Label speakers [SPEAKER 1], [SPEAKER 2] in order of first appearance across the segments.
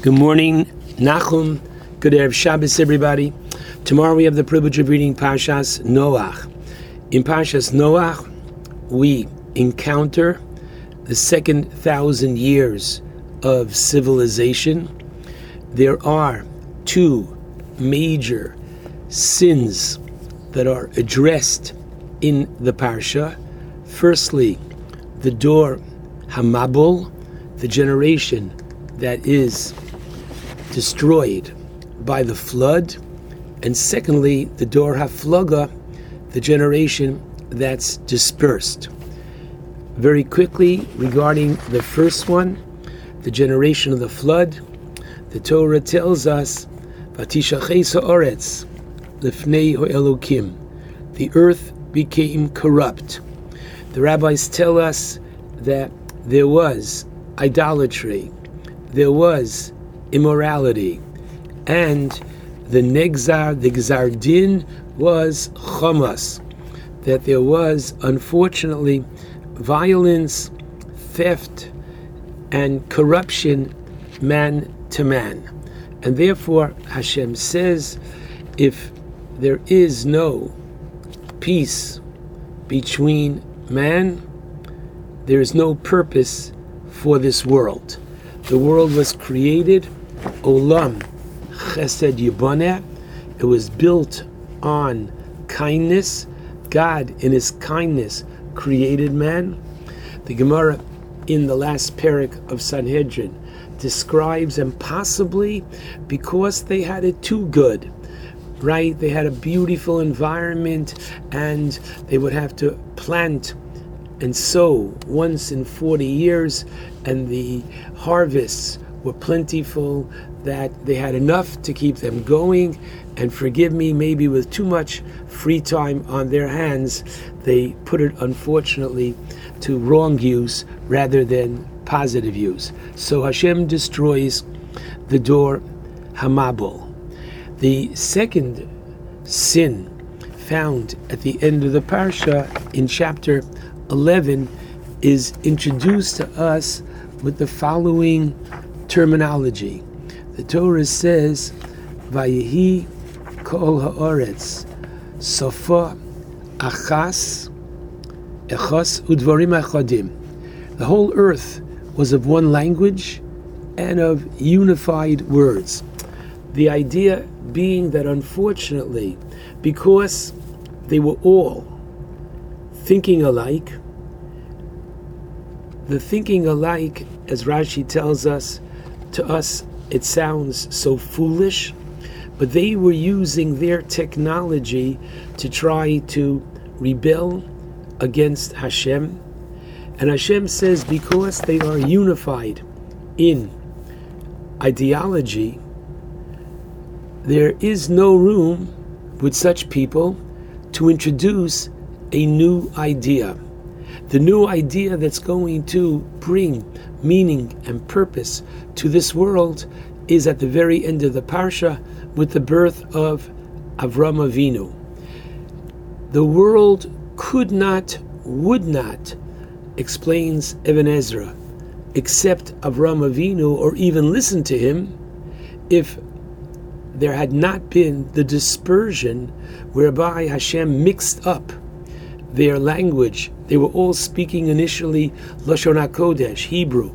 [SPEAKER 1] Good morning, Nachum. Good Erev Shabbos, everybody. Tomorrow we have the privilege of reading Parshas Noach. In Parshas Noach, we encounter the second thousand years of civilization. There are two major sins that are addressed in the Parsha. Firstly, the Dor Hamabul, the generation that is destroyed by the flood, and secondly, the Dor Haflaga, the generation that's dispersed. Very quickly, regarding the first one, the generation of the flood, the Torah tells us, oretz lifnei Elokim, the earth became corrupt. The rabbis tell us that there was idolatry, there was immorality, and the negzar, the gzardin was chamas, that there was unfortunately violence, theft, and corruption man to man. And therefore, Hashem says, if there is no peace between man, there is no purpose for this world. The world was created, Olam Chesed Yiboneh. It was built on kindness. God, in His kindness, created man. The Gemara in the last parak of Sanhedrin describes, and possibly because they had it too good, right? They had a beautiful environment and they would have to plant and sow once in 40 years, and the harvests were plentiful, that they had enough to keep them going. And forgive me, maybe with too much free time on their hands, they put it unfortunately to wrong use rather than positive use. So Hashem destroys the Dor Hamabul. The second sin found at the end of the parsha in chapter 11 is introduced to us with the following terminology. The Torah says, Vayihi kol haaretz, sofa achas echos udvarim achadim. The whole earth was of one language and of unified words. The idea being that unfortunately, because they were all thinking alike. The thinking alike, as Rashi tells us, to us it sounds so foolish, but they were using their technology to try to rebel against Hashem. And Hashem says, because they are unified in ideology, there is no room with such people to introduce a new idea. The new idea that's going to bring meaning and purpose to this world is at the very end of the parsha with the birth of Avram Avinu. The world could not, would not, explains Ibn Ezra, accept Avram Avinu or even listen to him if there had not been the dispersion whereby Hashem mixed up their language. They were all speaking initially Lashon HaKodesh, Hebrew,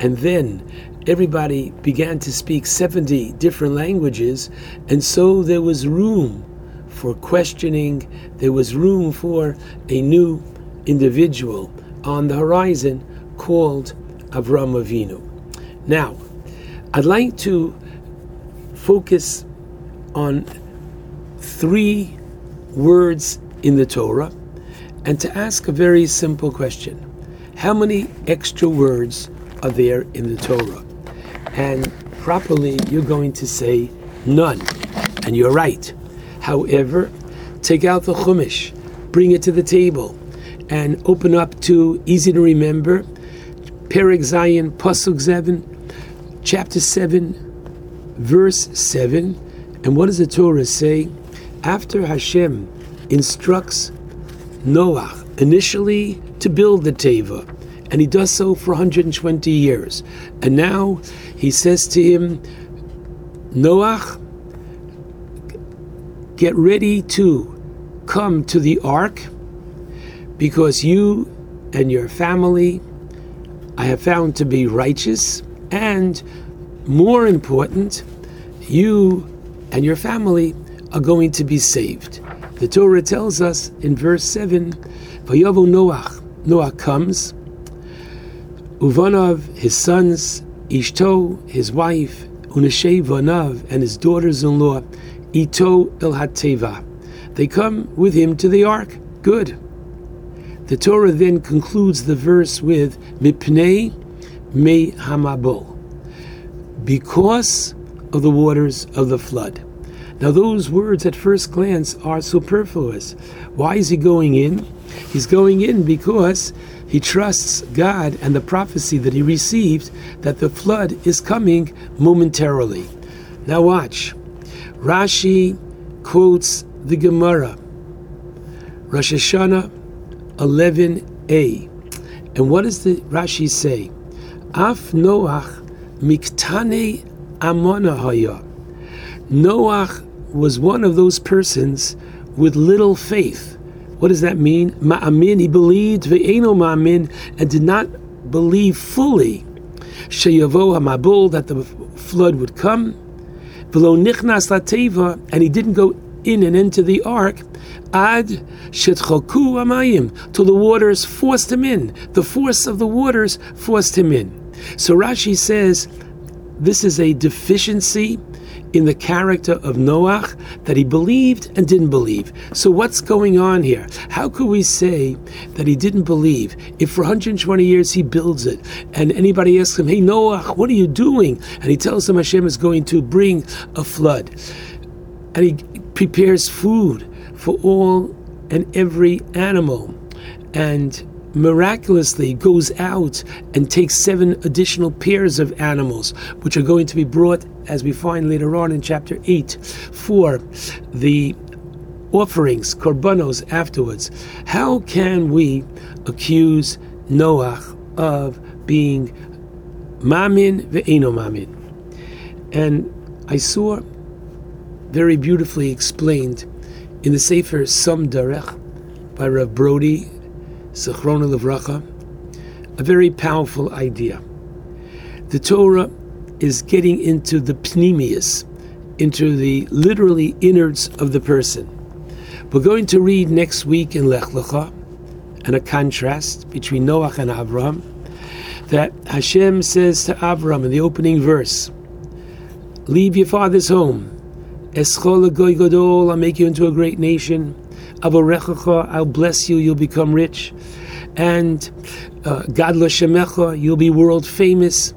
[SPEAKER 1] and then everybody began to speak 70 different languages, and so there was room for questioning, there was room for a new individual on the horizon called Avram Avinu. Now, I'd like to focus on three words in the Torah and to ask a very simple question How many extra words are there in the Torah? And properly, you're going to say none. And you're right. However, take out the Chumash, bring it to the table, and open up to easy to remember Perek Zayin, Pasuk 7, chapter 7, verse 7. And what does the Torah say? After Hashem instructs Noah initially to build the Teva, and he does so for 120 years. And now he says to him, Noach, get ready to come to the ark because you and your family I have found to be righteous and more important, you and your family are going to be saved. The Torah tells us in verse 7 Vayavu Noach. Noah comes, Uvanov, his sons, Ishto, his wife, Unashe Vanav, and his daughters in law, Ito El Hateva. They come with him to the ark. Good. The Torah then concludes the verse with Mipnei Me Hamabul because of the waters of the flood. Now, those words at first glance are superfluous. Why is he going in? He's going in because he trusts God and the prophecy that he received that the flood is coming momentarily. Now, watch. Rashi quotes the Gemara, Rosh Hashanah 11a. And what does the Rashi say? Af Noach miktane amona. Noach was one of those persons with little faith. What does that mean? Ma'amin, he believed, ve'eno ma'amin, and did not believe fully. Sheyavo hamabul, that the flood would come. V'lo nichnas lateva, and he didn't go in and into the ark. Ad shetchoku amayim, till the waters forced him in. The force of the waters forced him in. So Rashi says, this is a deficiency in the character of Noach that he believed and didn't believe. So what's going on here? How could we say that he didn't believe if for 120 years he builds it and anybody asks him, "Hey Noach, what are you doing?" and he tells them Hashem is going to bring a flood, and he prepares food for all and every animal, and miraculously goes out and takes seven additional pairs of animals, which are going to be brought, as we find later on in chapter 8, for the offerings, korbanos, afterwards. How can we accuse Noah of being mamin ve'eno mamin? And I saw very beautifully explained in the Sefer Som Darech by Rav Brody Zechrona Levracha, a very powerful idea. The Torah is getting into the pnimius, into the literally innards of the person. We're going to read next week in Lech Lecha, and a contrast between Noach and Avram, that Hashem says to Avram in the opening verse, Leave your father's home. Eschol goy gadol, I'll make you into a great nation. I'll bless you, you'll become rich. And uh, Shemecha, you'll be world famous.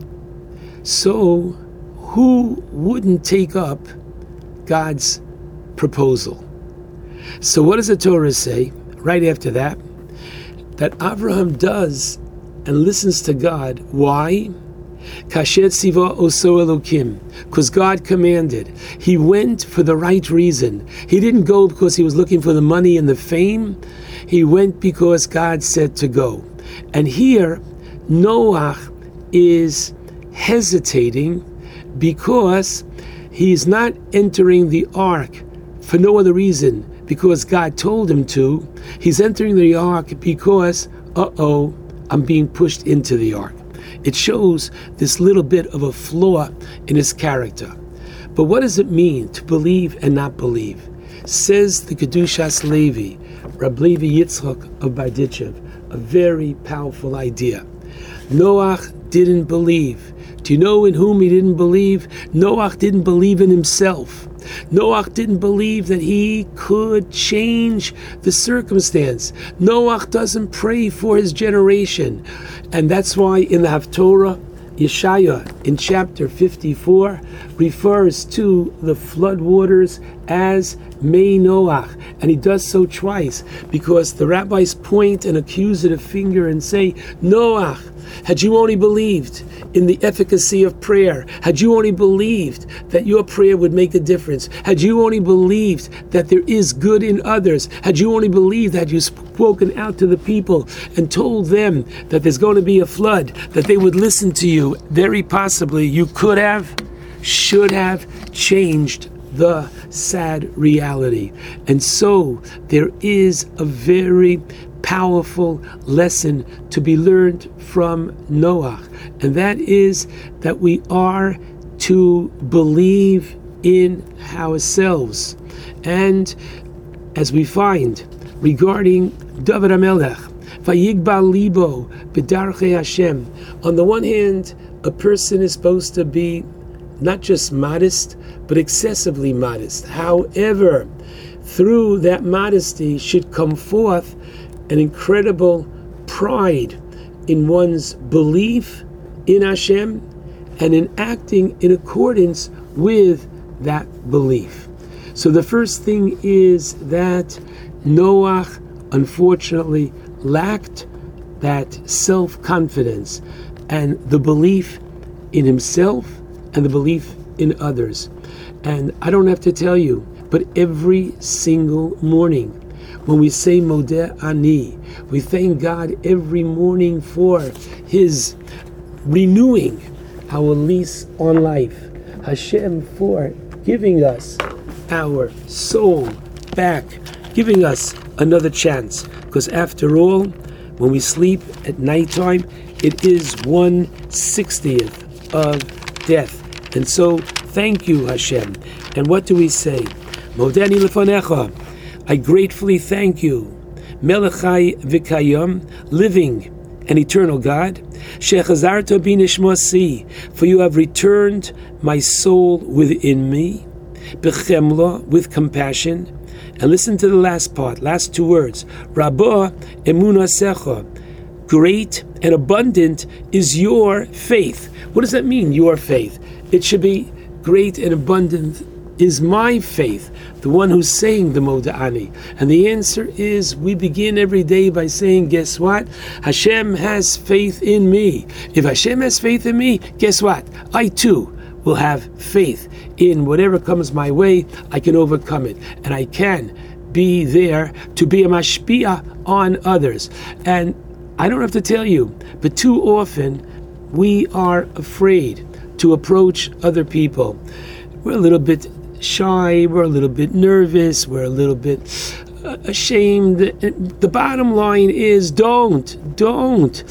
[SPEAKER 1] So, who wouldn't take up God's proposal? So, what does the Torah say right after that? That Abraham does and listens to God. Why? Because God commanded. He went for the right reason. He didn't go because he was looking for the money and the fame. He went because God said to go. And here, Noah is hesitating because he's not entering the ark for no other reason because God told him to. He's entering the ark because, uh oh, I'm being pushed into the ark. It shows this little bit of a flaw in his character. But what does it mean to believe and not believe? Says the Kedushas Levi, Rab Levi Yitzchak of Berditchev, a very powerful idea. Noach didn't believe. Do you know in whom he didn't believe? Noach didn't believe in himself. Noach didn't believe that he could change the circumstance. Noach doesn't pray for his generation. And that's why in the Haftorah, Yeshaya in chapter 54 refers to the floodwaters as Mei Noach, and he does so twice because the rabbis point an accusative finger and say, Noach, had you only believed in the efficacy of prayer, had you only believed that your prayer would make a difference, had you only believed that there is good in others, had you only believed that you spoken out to the people and told them that there's going to be a flood, that they would listen to you, very possibly you could have, should have changed the sad reality. And so there is a very powerful lesson to be learned from Noah, and that is that we are to believe in ourselves. And as we find regarding David Amelech, Vayigba Libo Hashem. On the one hand, a person is supposed to be not just modest, but excessively modest. However, through that modesty should come forth an incredible pride in one's belief in Hashem and in acting in accordance with that belief. So the first thing is that Noah unfortunately lacked that self confidence and the belief in himself and the belief in others. And I don't have to tell you, but every single morning, when we say Modeh Ani, we thank God every morning for His renewing our lease on life. Hashem for giving us our soul back, giving us another chance. Because after all, when we sleep at nighttime, it is one sixtieth of death. And so, thank you, Hashem. And what do we say? Modeni lefanecha. I gratefully thank you. Melechai vikayam, living and eternal God. Shechazarta binishmasi, for you have returned my soul within me. Bechemla, with compassion. And listen to the last part, last two words. Rabba emunasecha. Great and abundant is your faith. What does that mean, your faith? It should be great and abundant is my faith, the one who's saying the Moda'ani? And the answer is we begin every day by saying, guess what? Hashem has faith in me. If Hashem has faith in me, guess what? I too will have faith in whatever comes my way, I can overcome it. And I can be there to be a mashpia on others. And I don't have to tell you, but too often we are afraid to approach other people. We're a little bit shy, we're a little bit nervous, we're a little bit uh, ashamed. The bottom line is don't, don't.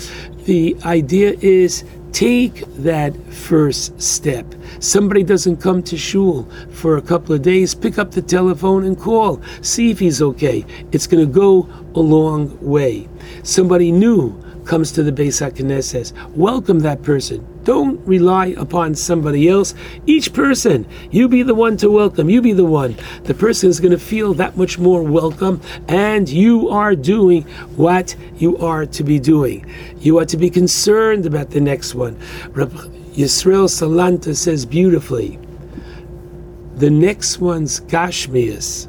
[SPEAKER 1] The idea is take that first step. Somebody doesn't come to shul for a couple of days, pick up the telephone and call, see if he's okay. It's going to go a long way. Somebody new comes to the Beis HaKnesses, welcome that person. Don't rely upon somebody else. Each person, you be the one to welcome. You be the one. The person is going to feel that much more welcome, and you are doing what you are to be doing. You are to be concerned about the next one. Yisrael Salanter says beautifully, the next one's Gashmias.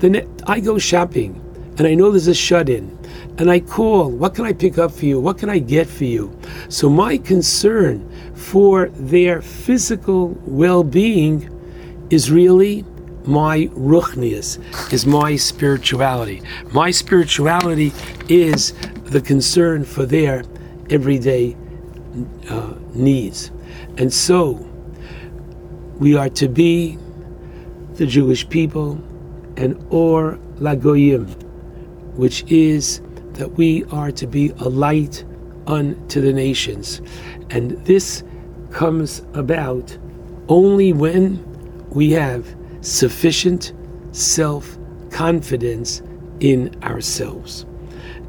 [SPEAKER 1] The ne- I go shopping, and I know there's a shut in and I call, what can I pick up for you? What can I get for you? So my concern for their physical well-being is really my ruchnias, is my spirituality. My spirituality is the concern for their everyday uh, needs. And so we are to be the Jewish people and or lagoyim, which is that we are to be a light unto the nations. And this comes about only when we have sufficient self confidence in ourselves.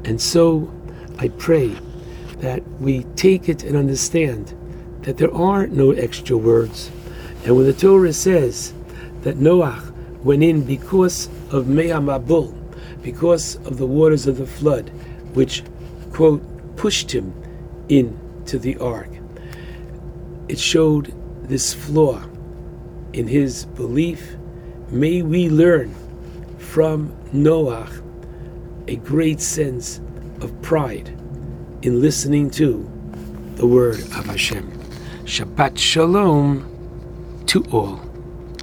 [SPEAKER 1] And so I pray that we take it and understand that there are no extra words. And when the Torah says that Noah went in because of Mea Mabul, because of the waters of the flood, which, quote, pushed him into the ark. It showed this flaw in his belief. May we learn from Noah a great sense of pride in listening to the word of Hashem. Shabbat Shalom to all.